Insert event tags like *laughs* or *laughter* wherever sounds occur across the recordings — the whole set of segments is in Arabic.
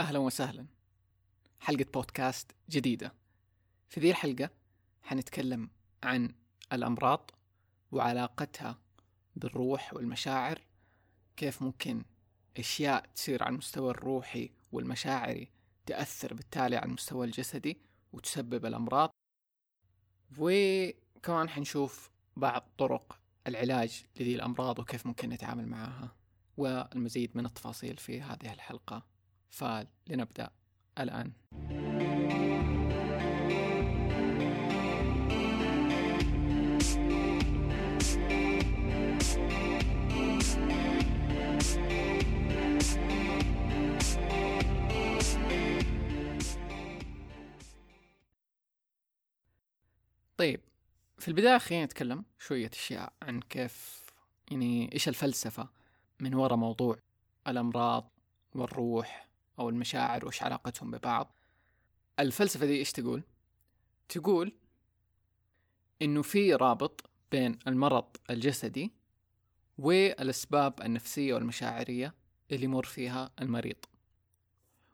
أهلا وسهلا. حلقة بودكاست جديدة. في ذي الحلقة حنتكلم عن الأمراض وعلاقتها بالروح والمشاعر كيف ممكن أشياء تصير على المستوى الروحي والمشاعري تأثر بالتالي على المستوى الجسدي وتسبب الأمراض. وكمان حنشوف بعض طرق العلاج لذي الأمراض وكيف ممكن نتعامل معها والمزيد من التفاصيل في هذه الحلقة. فلنبدأ الآن. طيب في البداية خلينا نتكلم شوية أشياء عن كيف يعني إيش الفلسفة من وراء موضوع الأمراض والروح أو المشاعر وإيش علاقتهم ببعض. الفلسفة دي إيش تقول؟ تقول إنه في رابط بين المرض الجسدي والأسباب النفسية والمشاعرية اللي يمر فيها المريض.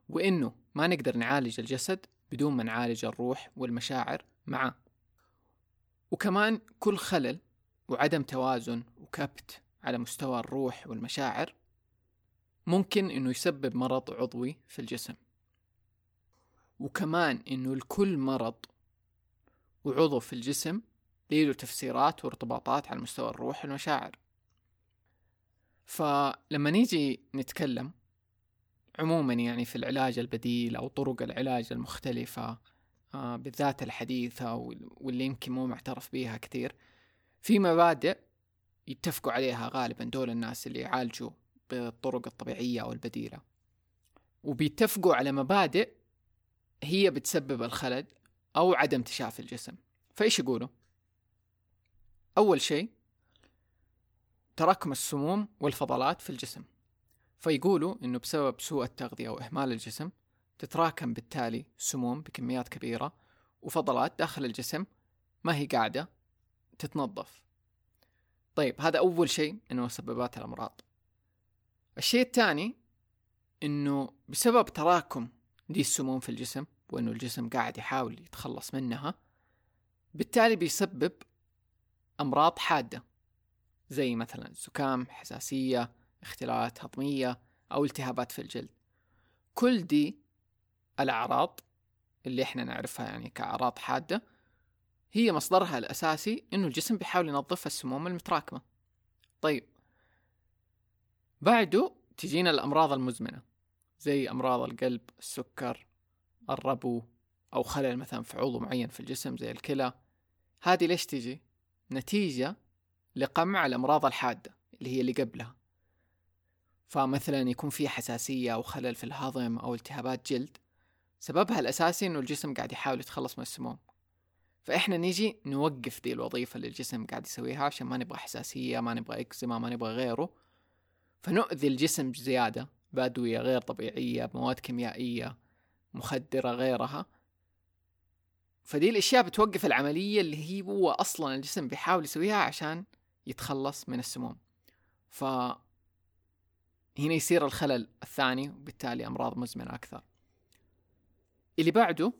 وإنه ما نقدر نعالج الجسد بدون ما نعالج الروح والمشاعر معه. وكمان كل خلل وعدم توازن وكبت على مستوى الروح والمشاعر ممكن إنه يسبب مرض عضوي في الجسم. وكمان إنه لكل مرض وعضو في الجسم له تفسيرات وارتباطات على مستوى الروح والمشاعر. فلما نيجي نتكلم عموما يعني في العلاج البديل أو طرق العلاج المختلفة آه، بالذات الحديثة واللي يمكن مو معترف بيها كثير في مبادئ يتفقوا عليها غالبا دول الناس اللي يعالجوا بالطرق الطبيعية أو البديلة. وبيتفقوا على مبادئ هي بتسبب الخلل أو عدم تشافي الجسم. فإيش يقولوا؟ أول شيء تراكم السموم والفضلات في الجسم. فيقولوا إنه بسبب سوء التغذية وإهمال الجسم تتراكم بالتالي سموم بكميات كبيرة وفضلات داخل الجسم ما هي قاعدة تتنظف. طيب هذا أول شيء إنه مسببات الأمراض. الشيء الثاني إنه بسبب تراكم دي السموم في الجسم وإنه الجسم قاعد يحاول يتخلص منها بالتالي بيسبب أمراض حادة زي مثلا زكام حساسية اختلالات هضمية أو التهابات في الجلد. كل دي الأعراض اللي إحنا نعرفها يعني كأعراض حادة هي مصدرها الأساسي إنه الجسم بيحاول ينظف السموم المتراكمة. طيب بعده تجينا الأمراض المزمنة زي أمراض القلب السكر الربو أو خلل مثلا في عضو معين في الجسم زي الكلى. هذه ليش تجي؟ نتيجة لقمع الأمراض الحادة اللي هي اللي قبلها. فمثلا يكون في حساسية أو خلل في الهضم أو التهابات جلد. سببها الأساسي إنه الجسم قاعد يحاول يتخلص من السموم. فإحنا نيجي نوقف دي الوظيفة اللي الجسم قاعد يسويها عشان ما نبغى حساسية ما نبغى إكزيما ما نبغى غيره. فنؤذي الجسم بزيادة بأدوية غير طبيعية بمواد كيميائية مخدرة غيرها. فدي الأشياء بتوقف العملية اللي هي هو أصلا الجسم بيحاول يسويها عشان يتخلص من السموم. ف هنا يصير الخلل الثاني وبالتالي أمراض مزمنة أكثر. اللي بعده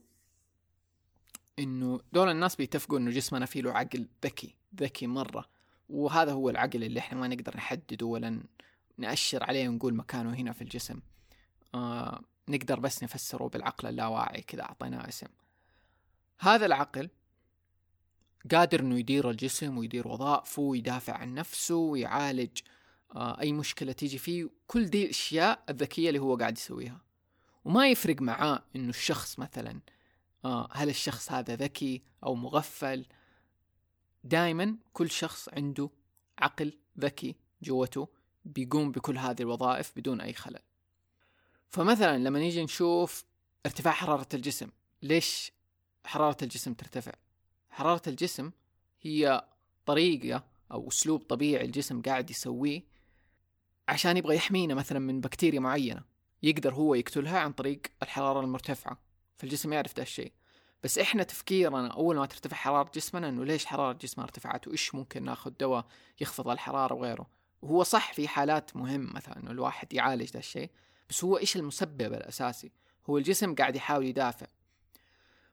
إنه دول الناس بيتفقوا إنه جسمنا فيه له عقل ذكي ذكي مرة. وهذا هو العقل اللي إحنا ما نقدر نحدده ولا نأشر عليه ونقول مكانه هنا في الجسم. آه نقدر بس نفسره بالعقل اللاواعي كذا أعطيناه اسم. هذا العقل قادر إنه يدير الجسم ويدير وظائفه ويدافع عن نفسه ويعالج آه أي مشكلة تيجي فيه كل دي الأشياء الذكية اللي هو قاعد يسويها. وما يفرق معاه إنه الشخص مثلا آه هل الشخص هذا ذكي أو مغفل. دائما كل شخص عنده عقل ذكي جوته بيقوم بكل هذه الوظائف بدون أي خلل. فمثلا لما نيجي نشوف ارتفاع حرارة الجسم ليش حرارة الجسم ترتفع؟ حرارة الجسم هي طريقة أو أسلوب طبيعي الجسم قاعد يسويه عشان يبغى يحمينا مثلا من بكتيريا معينة. يقدر هو يقتلها عن طريق الحرارة المرتفعة. فالجسم يعرف ده الشيء. بس إحنا تفكيرنا أول ما ترتفع حرارة جسمنا إنه ليش حرارة جسمنا ارتفعت؟ وإيش ممكن ناخذ دواء يخفض الحرارة وغيره؟ وهو صح في حالات مهم مثلا إنه الواحد يعالج ده الشيء بس هو إيش المسبب الأساسي؟ هو الجسم قاعد يحاول يدافع.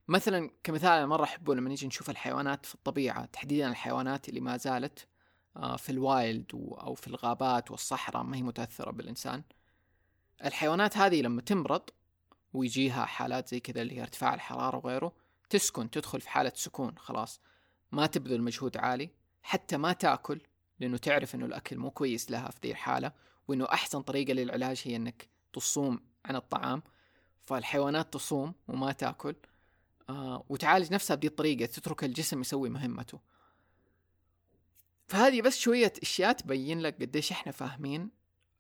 مثلا كمثال أنا مرة أحبه لما نيجي نشوف الحيوانات في الطبيعة تحديدا الحيوانات اللي ما زالت آه، في الوايلد أو في الغابات والصحراء ما هي متأثرة بالإنسان. الحيوانات هذه لما تمرض ويجيها حالات زي كذا اللي هي ارتفاع الحرارة وغيره تسكن تدخل في حالة سكون خلاص. ما تبذل مجهود عالي حتى ما تأكل لأنه تعرف إنه الأكل مو كويس لها في ذي الحالة وإنه أحسن طريقة للعلاج هي إنك تصوم عن الطعام. فالحيوانات تصوم وما تأكل آه وتعالج نفسها بهذه الطريقة تترك الجسم يسوي مهمته. فهذه بس شوية أشياء تبين لك قديش إحنا فاهمين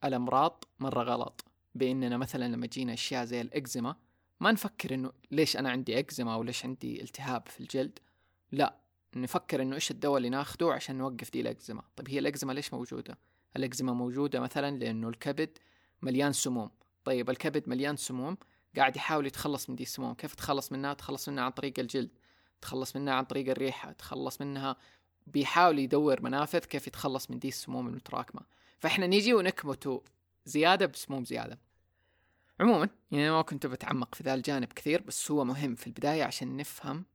الأمراض مرة غلط. بإننا مثلا لما جينا أشياء زي الإكزيما ما نفكر إنه ليش أنا عندي إكزيما أو ليش عندي التهاب في الجلد. لا نفكر إنه إيش الدواء اللي ناخده عشان نوقف دي الإكزيما. طيب هي الإكزيما ليش موجودة؟ الإكزيما موجودة مثلا لأنه الكبد مليان سموم. طيب الكبد مليان سموم قاعد يحاول يتخلص من دي السموم. كيف تخلص منها؟ تخلص منها عن طريق الجلد تخلص منها عن طريق الريحة تخلص منها بيحاول يدور منافذ كيف يتخلص من دي السموم المتراكمة. فإحنا نيجي ونكمته زيادة بسموم زيادة. عموما يعني ما كنت بتعمق في ذا الجانب كثير بس هو مهم في البداية عشان نفهم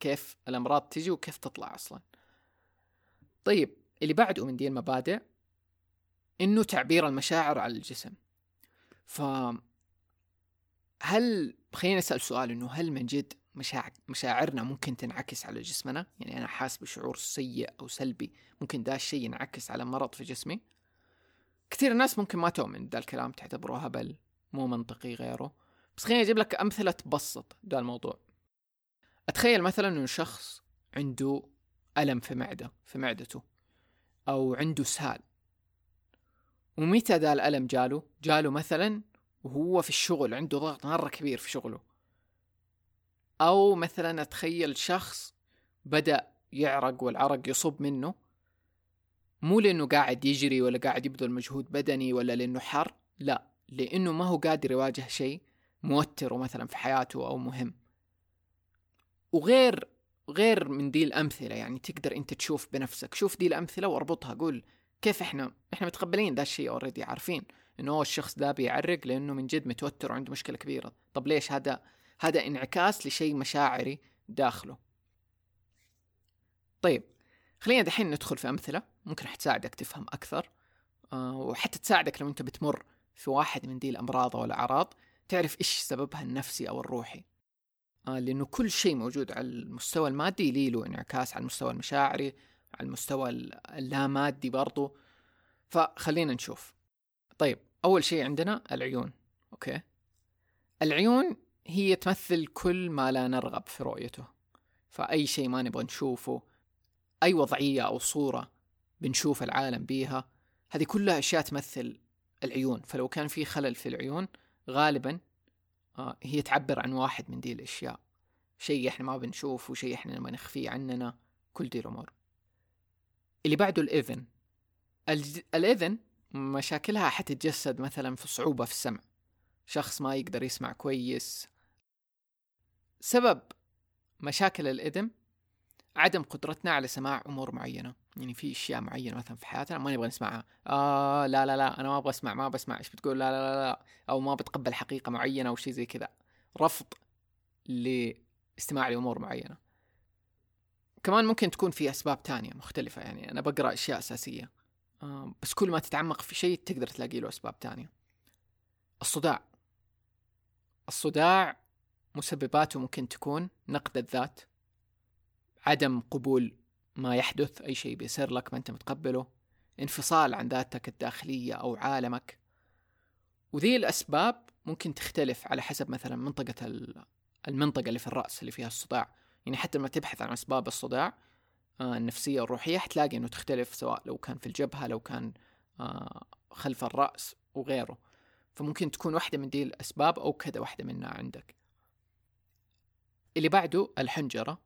كيف الأمراض تجي وكيف تطلع أصلا. طيب اللي بعده من دي المبادئ إنه تعبير المشاعر على الجسم. ف هل خلينا نسال سؤال إنه هل من جد مشاعر مشاعرنا ممكن تنعكس على جسمنا؟ يعني أنا حاسس بشعور سيء أو سلبي ممكن ده الشيء ينعكس على مرض في جسمي؟ كثير ناس ممكن ما تؤمن ده الكلام تعتبره هبل مو منطقي غيره. بس خليني أجيب لك أمثلة تبسط ده الموضوع. أتخيل مثلا إنه شخص عنده ألم في معده في معدته أو عنده اسهال ومتى ذا الألم جاله؟ جاله مثلا وهو في الشغل عنده ضغط مرة كبير في شغله. أو مثلا أتخيل شخص بدأ يعرق والعرق يصب منه مو لأنه قاعد يجري ولا قاعد يبذل مجهود بدني ولا لأنه حر لا لأنه ما هو قادر يواجه شيء موتره مثلا في حياته أو مهم. وغير غير من دي الأمثلة يعني تقدر أنت تشوف بنفسك. شوف دي الأمثلة وأربطها قول كيف إحنا إحنا متقبلين ذا الشيء already عارفين هو الشخص ده بيعرق لأنه من جد متوتر وعنده مشكلة كبيرة. طب ليش هذا هذا انعكاس لشيء مشاعري داخله؟ طيب خلينا دحين ندخل في أمثلة. ممكن حتساعدك تفهم أكثر. أه وحتى تساعدك لو أنت بتمر في واحد من دي الأمراض أو الأعراض تعرف إيش سببها النفسي أو الروحي. آه لأنه كل شيء موجود على المستوى المادي له انعكاس على المستوى المشاعري على المستوى اللامادي برضو. فخلينا نشوف. طيب أول شيء عندنا العيون أوكي. العيون هي تمثل كل ما لا نرغب في رؤيته. فأي شيء ما نبغى نشوفه أي وضعية أو صورة بنشوف العالم بيها هذه كلها أشياء تمثل العيون. فلو كان في خلل في العيون غالبا هي تعبر عن واحد من دي الأشياء. شيء إحنا ما بنشوفه شيء إحنا ما نخفيه عننا كل دي الأمور. اللي بعده الإذن. الإذن مشاكلها حتتجسد مثلا في صعوبة في السمع. شخص ما يقدر يسمع كويس. سبب مشاكل الإذن عدم قدرتنا على سماع أمور معينة. يعني في أشياء معينة مثلا في حياتنا ما نبغى نسمعها. آه لا لا لا أنا ما أبغى أسمع ما بسمع إيش بتقول؟ لا لا لا, لا. أو ما بتقبل حقيقة معينة أو شيء زي كذا. رفض لاستماع لأمور معينة. كمان ممكن تكون في أسباب تانية مختلفة. يعني أنا بقرأ أشياء أساسية. آه بس كل ما تتعمق في شيء تقدر تلاقي له أسباب تانية. الصداع. الصداع مسبباته ممكن تكون نقد الذات. عدم قبول ما يحدث أي شيء بيصير لك ما أنت متقبله انفصال عن ذاتك الداخلية أو عالمك. وذي الأسباب ممكن تختلف على حسب مثلا منطقة المنطقة اللي في الرأس اللي فيها الصداع. يعني حتى لما تبحث عن أسباب الصداع آه، النفسية والروحية حتلاقي أنه تختلف سواء لو كان في الجبهة لو كان آه، خلف الرأس وغيره. فممكن تكون واحدة من دي الأسباب أو كذا واحدة منها عندك. اللي بعده الحنجرة.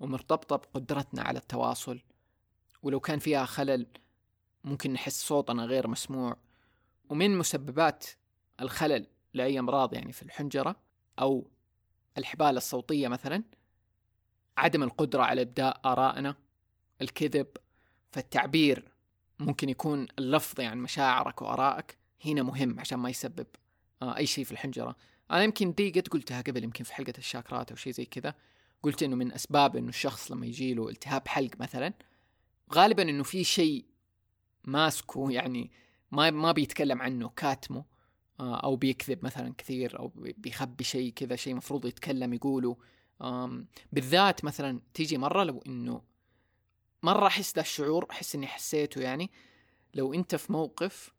ومرتبطة بقدرتنا على التواصل. ولو كان فيها خلل ممكن نحس صوتنا غير مسموع. ومن مسببات الخلل لأي أمراض يعني في الحنجرة أو الحبال الصوتية مثلا عدم القدرة على إبداء آرائنا الكذب. فالتعبير ممكن يكون اللفظي عن مشاعرك وآرائك هنا مهم عشان ما يسبب آه أي شيء في الحنجرة. أنا يمكن دي قد قلتها قبل يمكن في حلقة الشاكرات أو شيء زي كذا. قلت إنه من أسباب إنه الشخص لما يجي له التهاب حلق مثلا غالبا إنه في شيء ماسكه يعني ما ما بيتكلم عنه كاتمه آه، أو بيكذب مثلا كثير أو بيخبي شيء كذا شيء مفروض يتكلم يقوله. بالذات مثلا تيجي مرة لو إنه مرة أحس ذا الشعور أحس إني حسيته يعني. لو أنت في موقف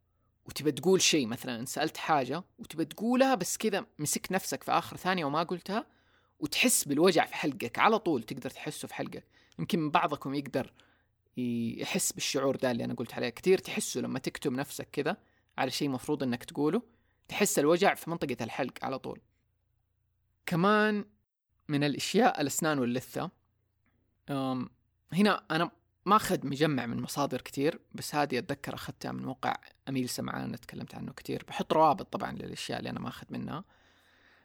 وتبى تقول شيء مثلا سألت حاجة وتبى تقولها بس كذا مسكت نفسك في آخر ثانية وما قلتها وتحس بالوجع في حلقك على طول تقدر تحسه في حلقك. يمكن بعضكم يقدر يحس بالشعور ده اللي أنا قلت عليه. كثير تحسه لما تكتم نفسك كذا على شيء مفروض إنك تقوله تحس الوجع في منطقة الحلق على طول. كمان من الأشياء الأسنان واللثة هنا أنا ماخذ مجمع من مصادر كتير بس هذه أتذكر أخذتها من موقع أميل سمعان تكلمت عنه كتير. بحط روابط طبعا للأشياء اللي أنا ماخذ منها.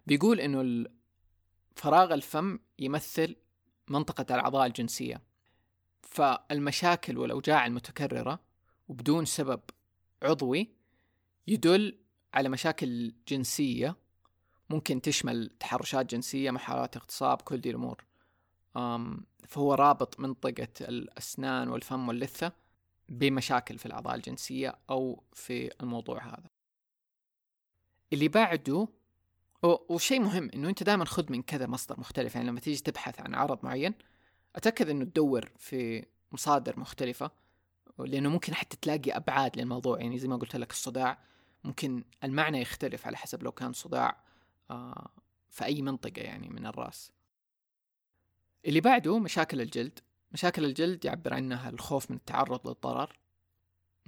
بيقول إنه فراغ الفم يمثل منطقة الأعضاء الجنسية. فالمشاكل والأوجاع المتكررة وبدون سبب عضوي يدل على مشاكل جنسية ممكن تشمل تحرشات جنسية محاولات اغتصاب كل دي الأمور. فهو رابط منطقة الأسنان والفم واللثة بمشاكل في الأعضاء الجنسية أو في الموضوع هذا. اللي بعده وشيء مهم إنه أنت دائما خذ من كذا مصدر مختلف يعني لما تيجي تبحث عن عرض معين أتأكد إنه تدور في مصادر مختلفة لأنه ممكن حتى تلاقي أبعاد للموضوع. يعني زي ما قلت لك الصداع ممكن المعنى يختلف على حسب لو كان صداع آه، في أي منطقة يعني من الرأس. اللي بعده مشاكل الجلد. مشاكل الجلد يعبر عنها الخوف من التعرض للضرر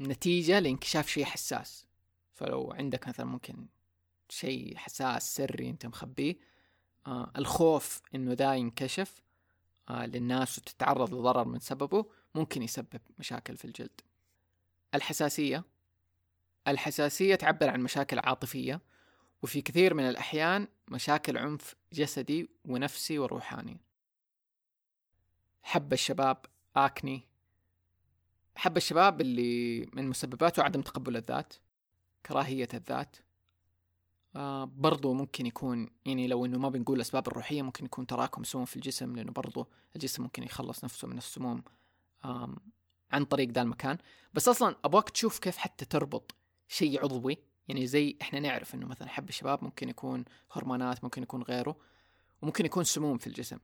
نتيجة لانكشاف شيء حساس. فلو عندك مثلا ممكن شيء حساس سري أنت مخبيه. آه الخوف إنه ذا ينكشف آه للناس وتتعرض لضرر من سببه ممكن يسبب مشاكل في الجلد. الحساسية الحساسية تعبر عن مشاكل عاطفية وفي كثير من الأحيان مشاكل عنف جسدي ونفسي وروحاني. حب الشباب آكني حب الشباب اللي من مسبباته عدم تقبل الذات كراهية الذات. آه برضو ممكن يكون يعني لو إنه ما بنقول الأسباب الروحية ممكن يكون تراكم سموم في الجسم لأنه برضو الجسم ممكن يخلص نفسه من السموم عن طريق ذا المكان. بس أصلا أبغاك تشوف كيف حتى تربط شيء عضوي يعني زي إحنا نعرف إنه مثلا حب الشباب ممكن يكون هرمونات ممكن يكون غيره وممكن يكون سموم في الجسم.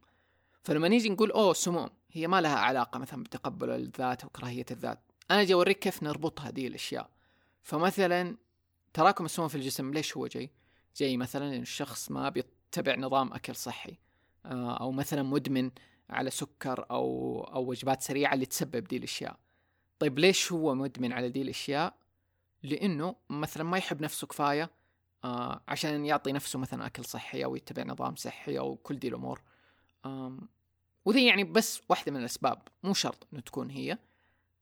فلما نيجي نقول أوه سموم هي ما لها علاقة مثلا بتقبل الذات وكراهية الذات. أنا أجي أوريك كيف نربط هذه الأشياء. فمثلا تراكم السموم في الجسم ليش هو جاي؟ جاي مثلا إن الشخص ما بيتبع نظام أكل صحي آه، أو مثلا مدمن على سكر أو أو وجبات سريعة اللي تسبب دي الأشياء. طيب ليش هو مدمن على دي الأشياء؟ لأنه مثلا ما يحب نفسه كفاية آه عشان يعطي نفسه مثلا أكل صحي أو يتبع نظام صحي أو كل دي الأمور. وذي يعني بس واحدة من الأسباب مو شرط إنه تكون هي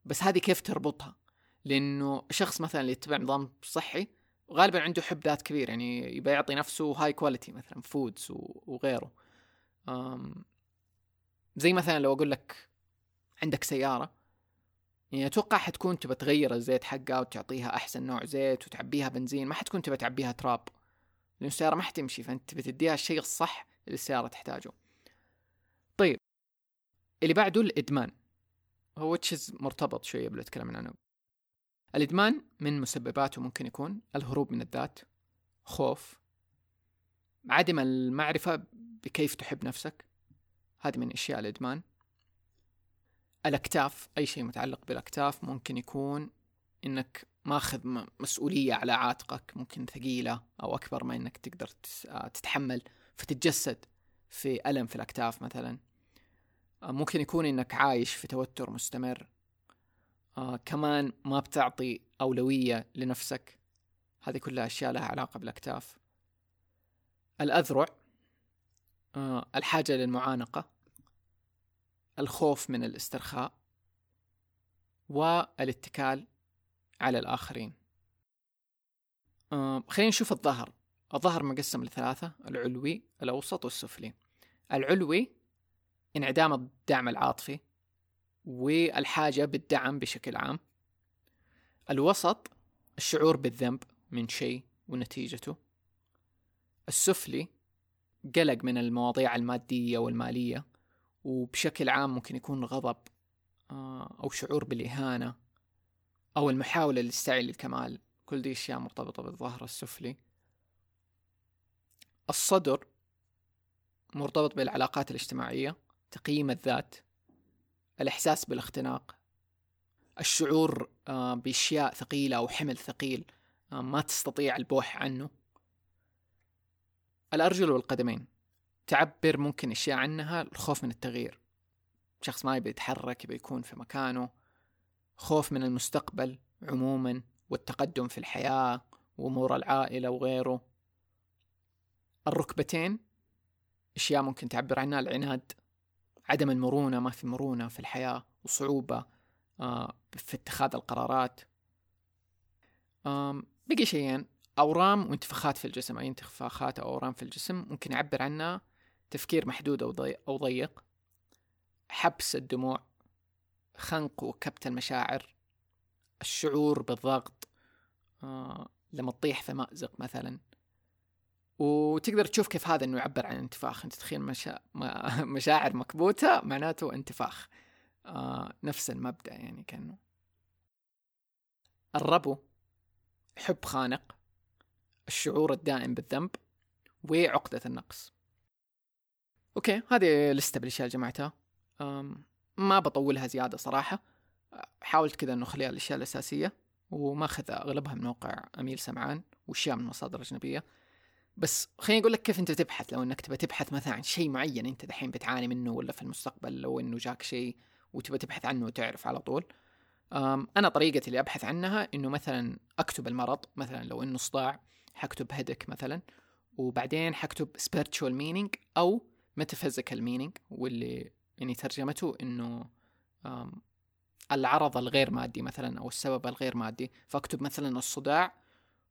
بس هذه كيف تربطها؟ لأنه شخص مثلا اللي يتبع نظام صحي غالبا عنده حب ذات كبير يعني يبغى يعطي نفسه high quality مثلا foods وغيره. زي مثلا لو أقول لك عندك سيارة يعني أتوقع حتكون تبى تغير الزيت حقها وتعطيها أحسن نوع زيت وتعبيها بنزين ما حتكون تبى تعبيها تراب لأن السيارة ما حتمشي فأنت تبى تديها الشيء الصح اللي السيارة تحتاجه. طيب اللي بعده الإدمان هو تشيز مرتبط شوية باللي عنه. الإدمان من مسبباته ممكن يكون الهروب من الذات خوف عدم المعرفة بكيف تحب نفسك. هذه من أشياء الإدمان. الأكتاف أي شيء متعلق بالأكتاف ممكن يكون إنك ماخذ مسؤولية على عاتقك ممكن ثقيلة أو أكبر ما إنك تقدر آه، تتحمل فتتجسد في ألم في الأكتاف مثلا. آه، ممكن يكون إنك عايش في توتر مستمر. آه كمان ما بتعطي أولوية لنفسك. هذه كلها أشياء لها علاقة بالأكتاف. الأذرع آه الحاجة للمعانقة الخوف من الاسترخاء والاتكال على الآخرين. آه خلينا نشوف الظهر. الظهر مقسم لثلاثة العلوي الأوسط والسفلي. العلوي انعدام الدعم العاطفي. والحاجة بالدعم بشكل عام. الوسط الشعور بالذنب من شيء ونتيجته. السفلي قلق من المواضيع المادية والمالية وبشكل عام ممكن يكون غضب آه، أو شعور بالإهانة أو المحاولة للسعي للكمال. كل دي أشياء مرتبطة بالظهر السفلي. الصدر مرتبط بالعلاقات الاجتماعية تقييم الذات الإحساس بالاختناق الشعور آه، بأشياء ثقيلة أو حمل ثقيل آه، ما تستطيع البوح عنه. الأرجل والقدمين تعبر ممكن أشياء عنها الخوف من التغيير. شخص ما يبي يتحرك يبي يكون في مكانه. خوف من المستقبل عموما والتقدم في الحياة وأمور العائلة وغيره. الركبتين أشياء ممكن تعبر عنها العناد. عدم المرونة ما في مرونة في الحياة وصعوبة آه، في اتخاذ القرارات. بقي شيئين. أورام وانتفاخات في الجسم. أي انتفاخات أو أورام في الجسم ممكن يعبر عنها تفكير محدود أو ضيق. حبس الدموع خنق وكبت المشاعر الشعور بالضغط آه لما تطيح في مأزق مثلا. وتقدر تشوف كيف هذا إنه يعبر عن انتفاخ. أنت تخيل مشا... *laughs* مشاعر مكبوتة معناته انتفاخ. آه نفس المبدأ يعني كأنه. الربو حب خانق الشعور الدائم بالذنب وعقدة النقص. أوكي هذه لستة بالأشياء اللي جمعتها. ما بطولها زيادة صراحة. حاولت كذا إنه أخليها الأشياء الأساسية وماخذ أغلبها من موقع أميل سمعان وأشياء من مصادر أجنبية. بس خليني أقول لك كيف أنت تبحث لو إنك تبى تبحث مثلا عن شيء معين أنت دحين بتعاني منه ولا في المستقبل لو إنه جاك شيء وتبى تبحث عنه وتعرف على طول. أنا طريقتي اللي أبحث عنها إنه مثلا أكتب المرض مثلا لو إنه صداع حكتب هيدك مثلا وبعدين حكتب spiritual meaning أو metaphysical meaning واللي يعني ترجمته إنه العرض الغير مادي مثلا أو السبب الغير مادي. فأكتب مثلا الصداع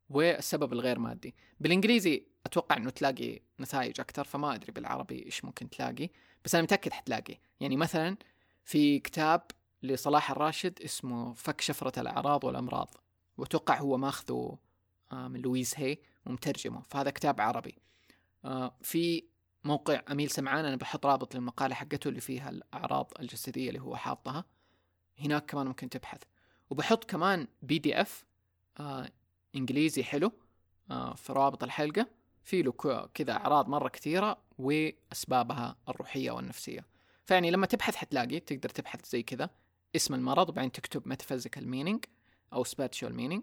والسبب الغير مادي. بالإنجليزي أتوقع إنه تلاقي نتائج أكثر فما أدري بالعربي إيش ممكن تلاقي بس أنا متأكد حتلاقي. يعني مثلا في كتاب لصلاح الراشد اسمه فك شفرة الأعراض والأمراض وأتوقع هو ماخذه آه، من لويس هي ومترجمه فهذا كتاب عربي. آه، في موقع أميل سمعان أنا بحط رابط للمقالة حقته اللي فيها الأعراض الجسدية اللي هو حاطها. هناك كمان ممكن تبحث. وبحط كمان بي دي إف آه إنجليزي حلو في روابط الحلقة. في له كذا أعراض مرة كثيرة وأسبابها الروحية والنفسية. فيعني لما تبحث حتلاقي تقدر تبحث زي كذا اسم المرض وبعدين تكتب metaphysical meaning أو spiritual meaning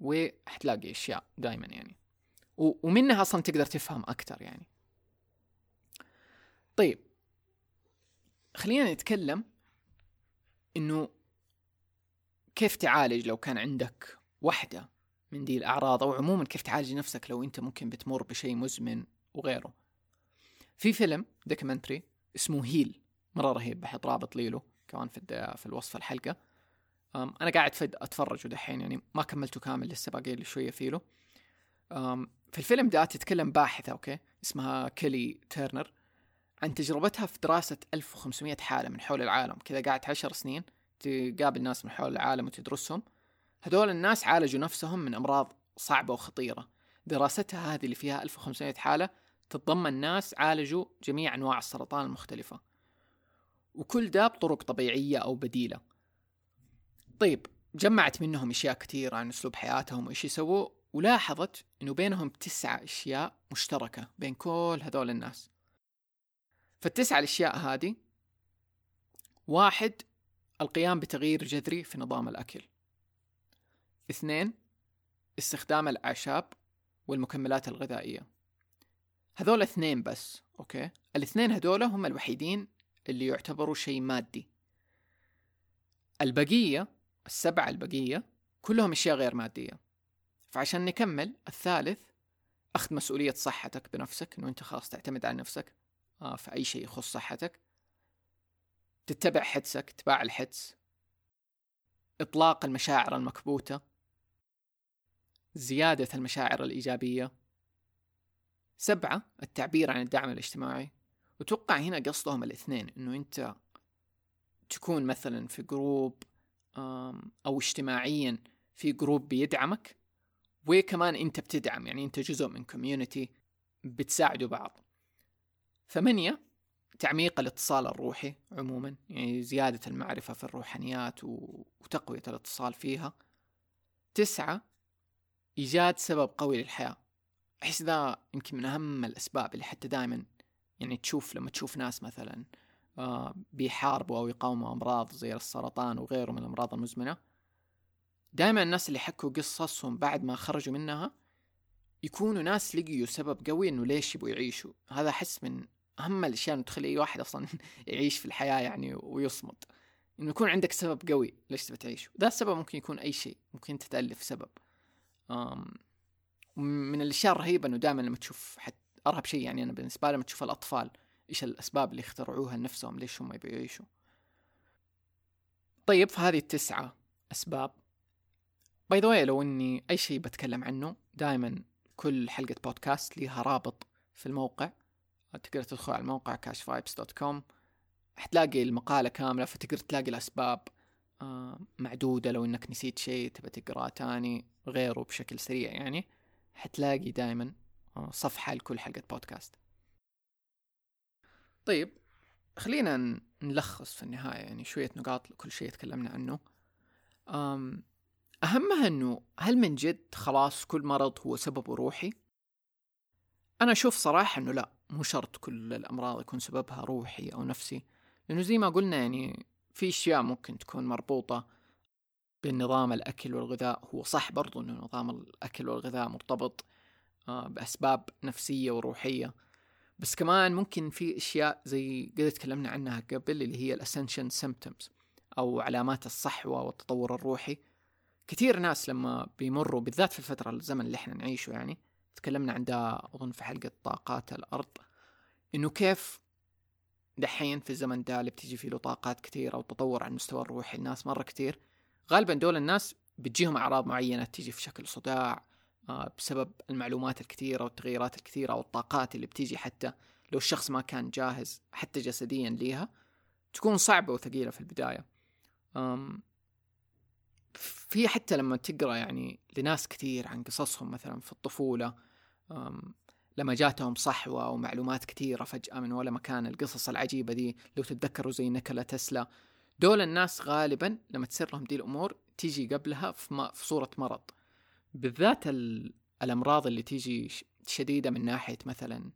وحتلاقي أشياء دائما يعني. ومنها أصلا تقدر تفهم أكثر يعني. طيب. خلينا نتكلم إنه كيف تعالج لو كان عندك واحدة من دي الأعراض أو عموما كيف تعالج نفسك لو أنت ممكن بتمر بشيء مزمن وغيره. في فيلم documentary اسمه Heal. مرة رهيب بحط رابط ليله كمان في في الوصف الحلقة. أنا قاعد فد أتفرج دحين يعني ما كملته كامل لسه باقي لي شوية فيله في الفيلم ده تتكلم باحثة okay؟ اسمها كيلي تيرنر. عن تجربتها في دراسة 1500 حالة من حول العالم. كذا قاعد عشر سنين تقابل ناس من حول العالم وتدرسهم. هذول الناس عالجوا نفسهم من أمراض صعبة وخطيرة. دراستها هذه اللي فيها 1500 حالة تتضمن ناس عالجوا جميع أنواع السرطان المختلفة. وكل ده بطرق طبيعية أو بديلة. طيب جمعت منهم أشياء كثيرة عن أسلوب حياتهم وإيش يسووا ولاحظت أنه بينهم تسعة أشياء مشتركة بين كل هذول الناس. فالتسعة الأشياء هذه واحد القيام بتغيير جذري في نظام الأكل. اثنين استخدام الأعشاب والمكملات الغذائية. هذول اثنين بس أوكي؟ الاثنين هذول هم الوحيدين اللي يعتبروا شيء مادي. البقية السبعة البقية كلهم أشياء غير مادية. فعشان نكمل الثالث أخذ مسؤولية صحتك بنفسك إنه أنت خلاص تعتمد على نفسك آه، في أي شيء يخص صحتك. تتبع حدسك اتباع الحدس. إطلاق المشاعر المكبوتة. زيادة المشاعر الإيجابية. سبعة التعبير عن الدعم الاجتماعي. وتوقع هنا قصدهم الاثنين إنه أنت تكون مثلا في جروب أو اجتماعيا في group بيدعمك وكمان أنت بتدعم يعني أنت جزء من community بتساعدوا بعض. ثمانية تعميق الاتصال الروحي عموما يعني زيادة المعرفة في الروحانيات وتقوية الاتصال فيها. تسعة إيجاد سبب قوي للحياة. أحس ذا يمكن من أهم الأسباب اللي حتى دائما يعني تشوف لما تشوف ناس مثلا آه، بيحاربوا أو يقاوموا أمراض زي السرطان وغيره من الأمراض المزمنة دائما الناس اللي حكوا قصصهم بعد ما خرجوا منها يكونوا ناس لقيوا سبب قوي إنه ليش يبغوا يعيشوا. هذا أحس من أهم الأشياء اللي تخلي أي واحد أصلا *laughs* يعيش في الحياة يعني ويصمد إنه يكون عندك سبب قوي ليش تبي تعيش. ذا السبب ممكن يكون أي شيء ممكن تتالف سبب. من الأشياء الرهيبة إنه دائما لما تشوف حتى أرهب شيء يعني أنا بالنسبة لي لما تشوف الأطفال إيش الأسباب اللي اخترعوها لنفسهم ليش هم يبغوا يعيشوا. طيب فهذه التسعة أسباب. باي ذا لو إني أي شيء بتكلم عنه دائما كل حلقة بودكاست لها رابط في الموقع. تقدر تدخل على الموقع cashvibes.com حتلاقي المقالة كاملة فتقدر تلاقي الأسباب معدودة. لو إنك نسيت شيء تبى تقرأ تاني. غيره بشكل سريع يعني حتلاقي دائما آه، صفحة لكل حلقة بودكاست. طيب خلينا نلخص في النهاية يعني شوية نقاط لكل شيء تكلمنا عنه. أهمها أنه هل من جد خلاص كل مرض هو سببه روحي؟ أنا أشوف صراحة أنه لا مو شرط كل الأمراض يكون سببها روحي أو نفسي. لأنه زي ما قلنا يعني في أشياء ممكن تكون مربوطة بالنظام الأكل والغذاء. هو صح برضو أنه نظام الأكل والغذاء مرتبط آه، بأسباب نفسية وروحية. بس كمان ممكن في أشياء زي قد تكلمنا عنها قبل اللي هي الأسنشن سيمبتومز أو علامات الصحوة والتطور الروحي. كثير ناس لما بيمروا بالذات في الفترة الزمن اللي إحنا نعيشه يعني تكلمنا عن ده أظن في حلقة طاقات الأرض إنه كيف دحين في الزمن ده اللي بتيجي فيه له طاقات كثيرة وتطور على المستوى الروحي الناس مرة كثير غالبا دول الناس بتجيهم أعراض معينة تيجي في شكل صداع آه، بسبب المعلومات الكثيرة والتغييرات الكثيرة والطاقات اللي بتيجي حتى لو الشخص ما كان جاهز حتى جسديا ليها تكون صعبة وثقيلة في البداية. في حتى لما تقرأ يعني لناس كثير عن قصصهم مثلا في الطفولة لما جاتهم صحوة ومعلومات كثيرة فجأة من ولا مكان القصص العجيبة دي لو تتذكروا زي نيكولا تسلا دول الناس غالبا لما تصير لهم دي الأمور تيجي قبلها في, في صورة مرض. بالذات الأمراض اللي تيجي شديدة من ناحية مثلا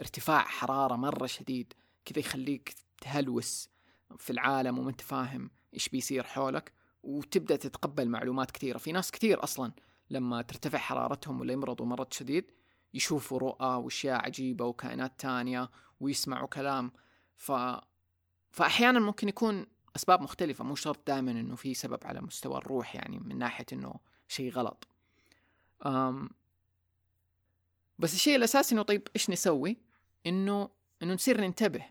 ارتفاع حرارة مرة شديد كذا يخليك تهلوس في العالم وما أنت فاهم إيش بيصير حولك وتبدأ تتقبل معلومات كثيرة. في ناس كثير أصلا لما ترتفع حرارتهم ولا يمرضوا مرض شديد يشوفوا رؤى وأشياء عجيبة وكائنات تانية ويسمعوا كلام. ف فاحيانا ممكن يكون أسباب مختلفة مو شرط دائما إنه في سبب على مستوى الروح يعني من ناحية إنه شيء غلط. أم بس الشيء الأساسي إنه طيب إيش نسوي؟ إنه إنه نصير ننتبه.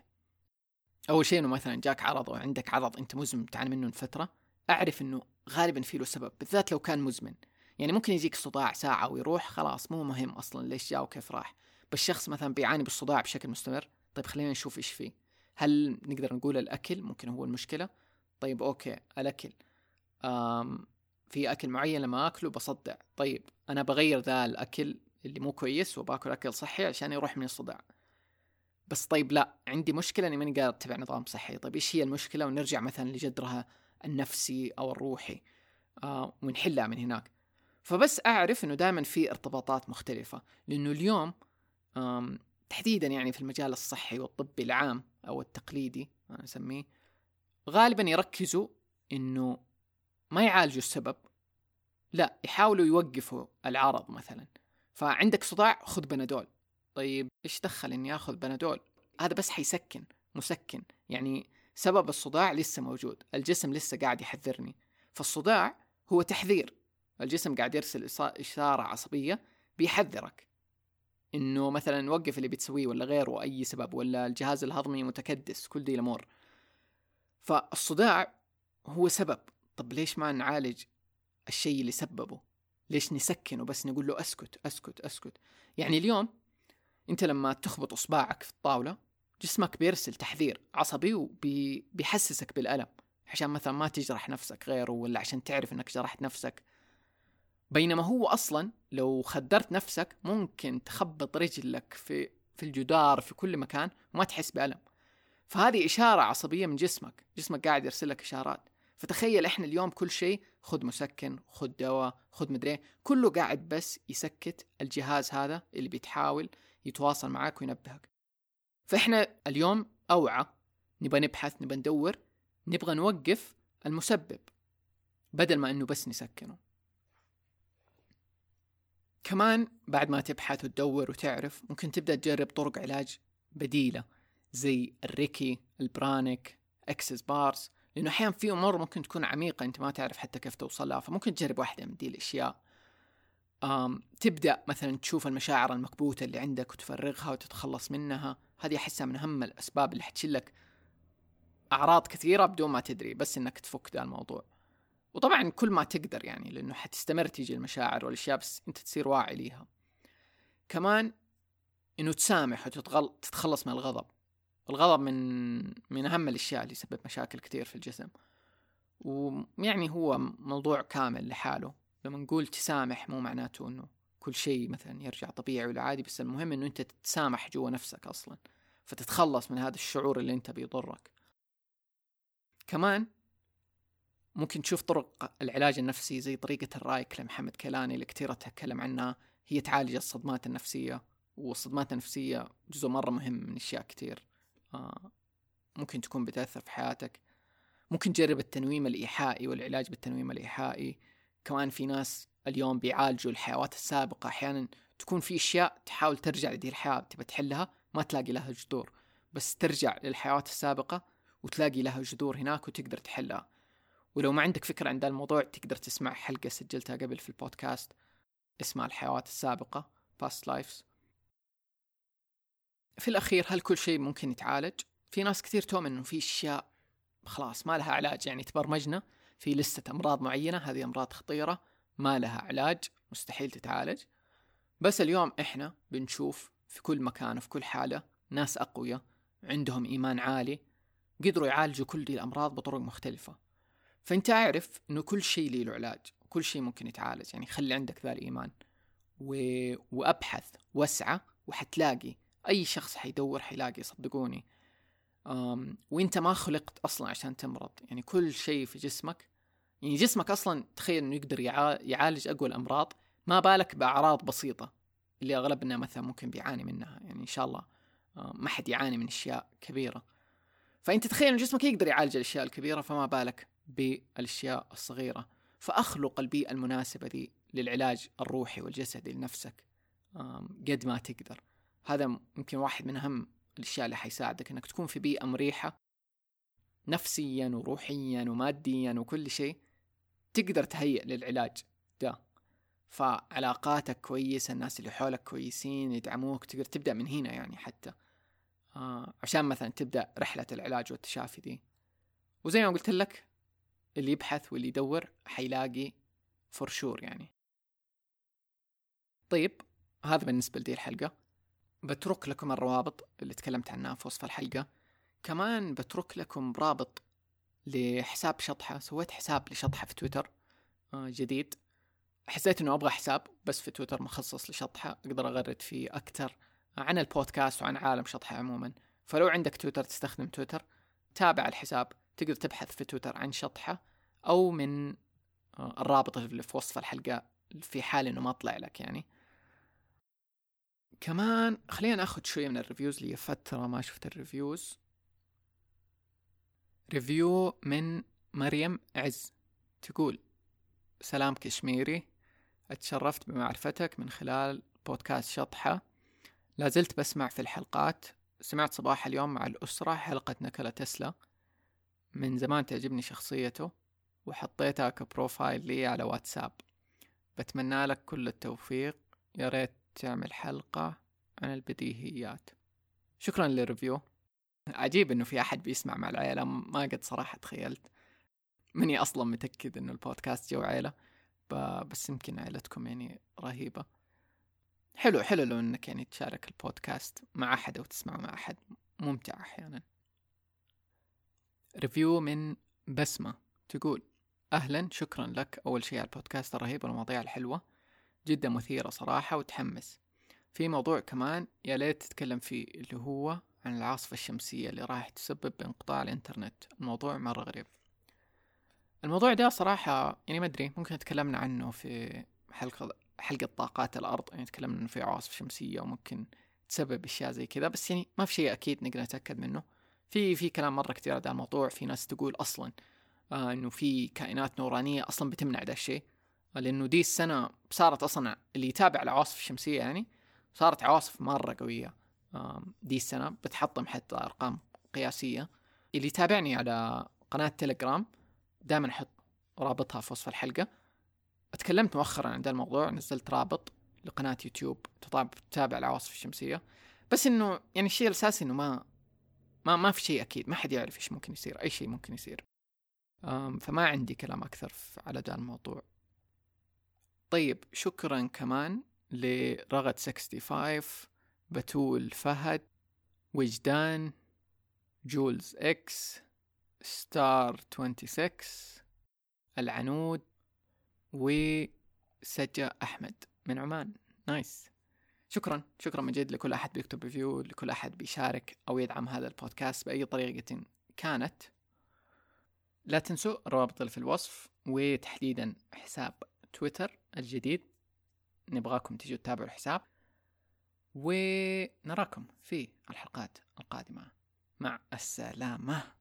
أول شيء إنه مثلا جاك عرض أو عندك عرض أنت مزمن تعاني منه لفترة أعرف إنه غالبا في له سبب بالذات لو كان مزمن. يعني ممكن يجيك صداع ساعة ويروح خلاص مو مهم أصلا ليش جاء وكيف راح. بس شخص مثلا بيعاني بالصداع بشكل مستمر طيب خلينا نشوف إيش فيه. هل نقدر نقول الأكل ممكن هو المشكلة؟ طيب okay الأكل. آم في أكل معين لما أكله بصدع. طيب أنا بغير ذا الأكل اللي مو كويس وباكل أكل صحي عشان يروح من الصداع. بس طيب لا عندي مشكلة إني ماني قادر أتبع نظام صحي. طيب إيش هي المشكلة؟ ونرجع مثلا لجذرها النفسي أو الروحي. آه ونحلها من هناك. فبس أعرف إنه دائما في ارتباطات مختلفة. لأنه اليوم تحديدا يعني في المجال الصحي والطبي العام أو التقليدي أنا أسميه غالبا يركزوا إنه ما يعالجوا السبب لا يحاولوا يوقفوا العرض مثلا. فعندك صداع خذ بنادول. طيب إيش دخل إني آخذ بنادول؟ هذا بس حيسكن مسكن. يعني سبب الصداع لسه موجود الجسم لسه قاعد يحذرني. فالصداع هو تحذير. الجسم قاعد يرسل إشارة عصبية بيحذرك. إنه مثلا وقف اللي بتسويه ولا غيره أي سبب ولا الجهاز الهضمي متكدس كل دي الأمور. فالصداع هو سبب. طب ليش ما نعالج الشيء اللي سببه؟ ليش نسكنه بس نقول له أسكت أسكت أسكت؟ يعني اليوم أنت لما تخبط إصبعك في الطاولة جسمك بيرسل تحذير عصبي وبيحسسك بالألم عشان مثلا ما تجرح نفسك غيره ولا عشان تعرف إنك جرحت نفسك. بينما هو أصلا لو خدرت نفسك ممكن تخبط رجلك في في الجدار في كل مكان وما تحس بألم. فهذه إشارة عصبية من جسمك جسمك قاعد يرسل لك إشارات. فتخيل إحنا اليوم كل شيء خذ مسكن خذ دواء خذ مدري كله قاعد بس يسكت الجهاز هذا اللي بتحاول يتواصل معك وينبهك. فإحنا اليوم أوعى نبغى نبحث نبغى ندور نبغى نوقف المسبب بدل ما إنه بس نسكنه. كمان بعد ما تبحث وتدور وتعرف ممكن تبدأ تجرب طرق علاج بديلة زي الريكي ال pranic Access Bars لأنه أحيانا في أمور ممكن تكون عميقة أنت ما تعرف حتى كيف توصل لها فممكن تجرب واحدة من دي الأشياء. أم تبدأ مثلا تشوف المشاعر المكبوتة اللي عندك وتفرغها وتتخلص منها. هذه أحسها من أهم الأسباب اللي حتشلك أعراض كثيرة بدون ما تدري بس إنك تفك ذا الموضوع. وطبعا كل ما تقدر يعني لأنه حتستمر تيجي المشاعر والأشياء بس أنت تصير واعي ليها. كمان إنه تسامح وتتخلص من الغضب. الغضب من من أهم الأشياء اللي يسبب مشاكل كثير في الجسم. ويعني هو موضوع كامل لحاله. لما نقول تسامح مو معناته إنه كل شيء مثلا يرجع طبيعي ولا عادي بس المهم إنه أنت تتسامح جوا نفسك أصلا. فتتخلص من هذا الشعور اللي أنت بيضرك. كمان ممكن تشوف طرق العلاج النفسي زي طريقة الرايك لمحمد كيلاني اللي كثير أتكلم عنها. هي تعالج الصدمات النفسية والصدمات النفسية جزء مرة مهم من أشياء كثير. آه ممكن تكون بتأثر في حياتك. ممكن تجرب التنويم الإيحائي والعلاج بالتنويم الإيحائي. كمان في ناس اليوم بيعالجوا الحيوات السابقة. أحيانا تكون في أشياء تحاول ترجع لدي الحياة تبى تحلها ما تلاقي لها جذور. بس ترجع للحيوات السابقة وتلاقي لها جذور هناك وتقدر تحلها. ولو ما عندك فكرة عن ذا الموضوع تقدر تسمع حلقة سجلتها قبل في البودكاست اسمها الحيوات السابقة past lives. في الأخير هل كل شيء ممكن يتعالج؟ في ناس كثير تؤمن إنه في أشياء خلاص ما لها علاج يعني تبرمجنا. في لستة أمراض معينة هذه أمراض خطيرة ما لها علاج مستحيل تتعالج. بس اليوم إحنا بنشوف في كل مكان وفي كل حالة ناس أقوياء عندهم إيمان عالي قدروا يعالجوا كل دي الأمراض بطرق مختلفة. فأنت اعرف إنه كل شيء له علاج كل شيء ممكن يتعالج يعني خلي عندك ذا الإيمان و... وأبحث واسعى وحتلاقي أي شخص حيدور حيلاقي صدقوني أم... وأنت ما خلقت أصلا عشان تمرض يعني كل شيء في جسمك يعني جسمك أصلا تخيل إنه يقدر يع... يعالج أقوى الأمراض ما بالك بأعراض بسيطة اللي اغلبنا مثلا ممكن بيعاني منها يعني إن شاء الله ما حد يعاني من أشياء كبيرة. فأنت تخيل ان جسمك يقدر يعالج الأشياء الكبيرة فما بالك بالأشياء الصغيرة فأخلق البيئة المناسبة ذي للعلاج الروحي والجسدي لنفسك قد ما تقدر. هذا يمكن واحد من أهم الأشياء اللي حيساعدك إنك تكون في بيئة مريحة نفسيا وروحيا وماديا وكل شيء تقدر تهيئ للعلاج ده. فعلاقاتك كويسة الناس اللي حولك كويسين يدعموك تقدر تبدأ من هنا يعني حتى. آه عشان مثلا تبدأ رحلة العلاج والتشافي دي. وزي ما قلت لك اللي يبحث واللي يدور حيلاقي فور شور يعني. طيب هذا بالنسبة لدي الحلقة. بترك لكم الروابط اللي تكلمت عنها في وصف الحلقة. كمان بترك لكم رابط لحساب شطحة. سويت حساب لشطحة في تويتر آه، جديد. حسيت إنه أبغى حساب بس في تويتر مخصص لشطحة. أقدر أغرد فيه أكثر عن البودكاست وعن عالم شطحة عموما. فلو عندك تويتر تستخدم تويتر تابع الحساب. تقدر تبحث في تويتر عن شطحة. أو من آه، الرابط اللي في وصف الحلقة في حال إنه ما طلع لك يعني. كمان خلينا ناخذ شوية من ال reviews لي فترة ما شفت ال reviews review من مريم عز. تقول سلام كشميري. أتشرفت بمعرفتك من خلال بودكاست شطحة. لازلت بسمع في الحلقات. سمعت صباح اليوم مع الأسرة حلقة نيكولا تسلا. من زمان تعجبني شخصيته. وحطيتها ك profile لي على واتساب. بتمنى لك كل التوفيق. يا ريت تعمل حلقة عن البديهيات. شكرا لل review. عجيب إنه في أحد بيسمع مع العيلة. ما قد صراحة تخيلت. مني أصلا متأكد إنه البودكاست جو عيلة. بس يمكن عيلتكم يعني رهيبة. حلو حلو لو إنك يعني تشارك البودكاست مع أحد أو تسمعه مع أحد. ممتع أحيانا. review من بسمة تقول أهلا شكرا لك. أول شيء على البودكاست الرهيب والمواضيع الحلوة. جدا مثيرة صراحة وتحمس. في موضوع كمان يا ليت تتكلم فيه اللي هو عن العاصفة الشمسية اللي راح تسبب بانقطاع الإنترنت. الموضوع مرة غريب. الموضوع ده صراحة يعني ما أدري ممكن تكلمنا عنه في حلقة حلقة طاقات الأرض. يعني تكلمنا إنه في عواصف شمسية وممكن تسبب أشياء زي كذا بس يعني ما في شيء أكيد نقدر نتأكد منه. في في كلام مرة كثير على الموضوع. في ناس تقول أصلا آه إنه في كائنات نورانية أصلا بتمنع ده الشيء. لأنه دي السنة صارت أصلا اللي يتابع العواصف الشمسية يعني صارت عواصف مرة قوية. آه دي السنة بتحطم حتى أرقام قياسية. اللي يتابعني على قناة تليجرام دائما أحط رابطها في وصف الحلقة. تكلمت مؤخرا عن ذا الموضوع نزلت رابط لقناة يوتيوب تتابع العواصف الشمسية. بس إنه يعني الشيء الأساسي إنه ما ما ما في شيء أكيد ما حد يعرف إيش ممكن يصير أي شيء ممكن يصير. فما عندي كلام أكثر على ذا الموضوع. طيب شكرا كمان لرغد 65 بتول فهد وجدان جولز إكس ستار 26 العنود وسجى أحمد من عمان. nice. شكرا شكرا من جد لكل أحد بيكتب review لكل أحد بيشارك أو يدعم هذا البودكاست بأي طريقة كانت. لا تنسوا الروابط اللي في الوصف وتحديدا حساب تويتر الجديد. نبغاكم تجوا تتابعوا الحساب ونراكم في الحلقات القادمة. مع السلامة.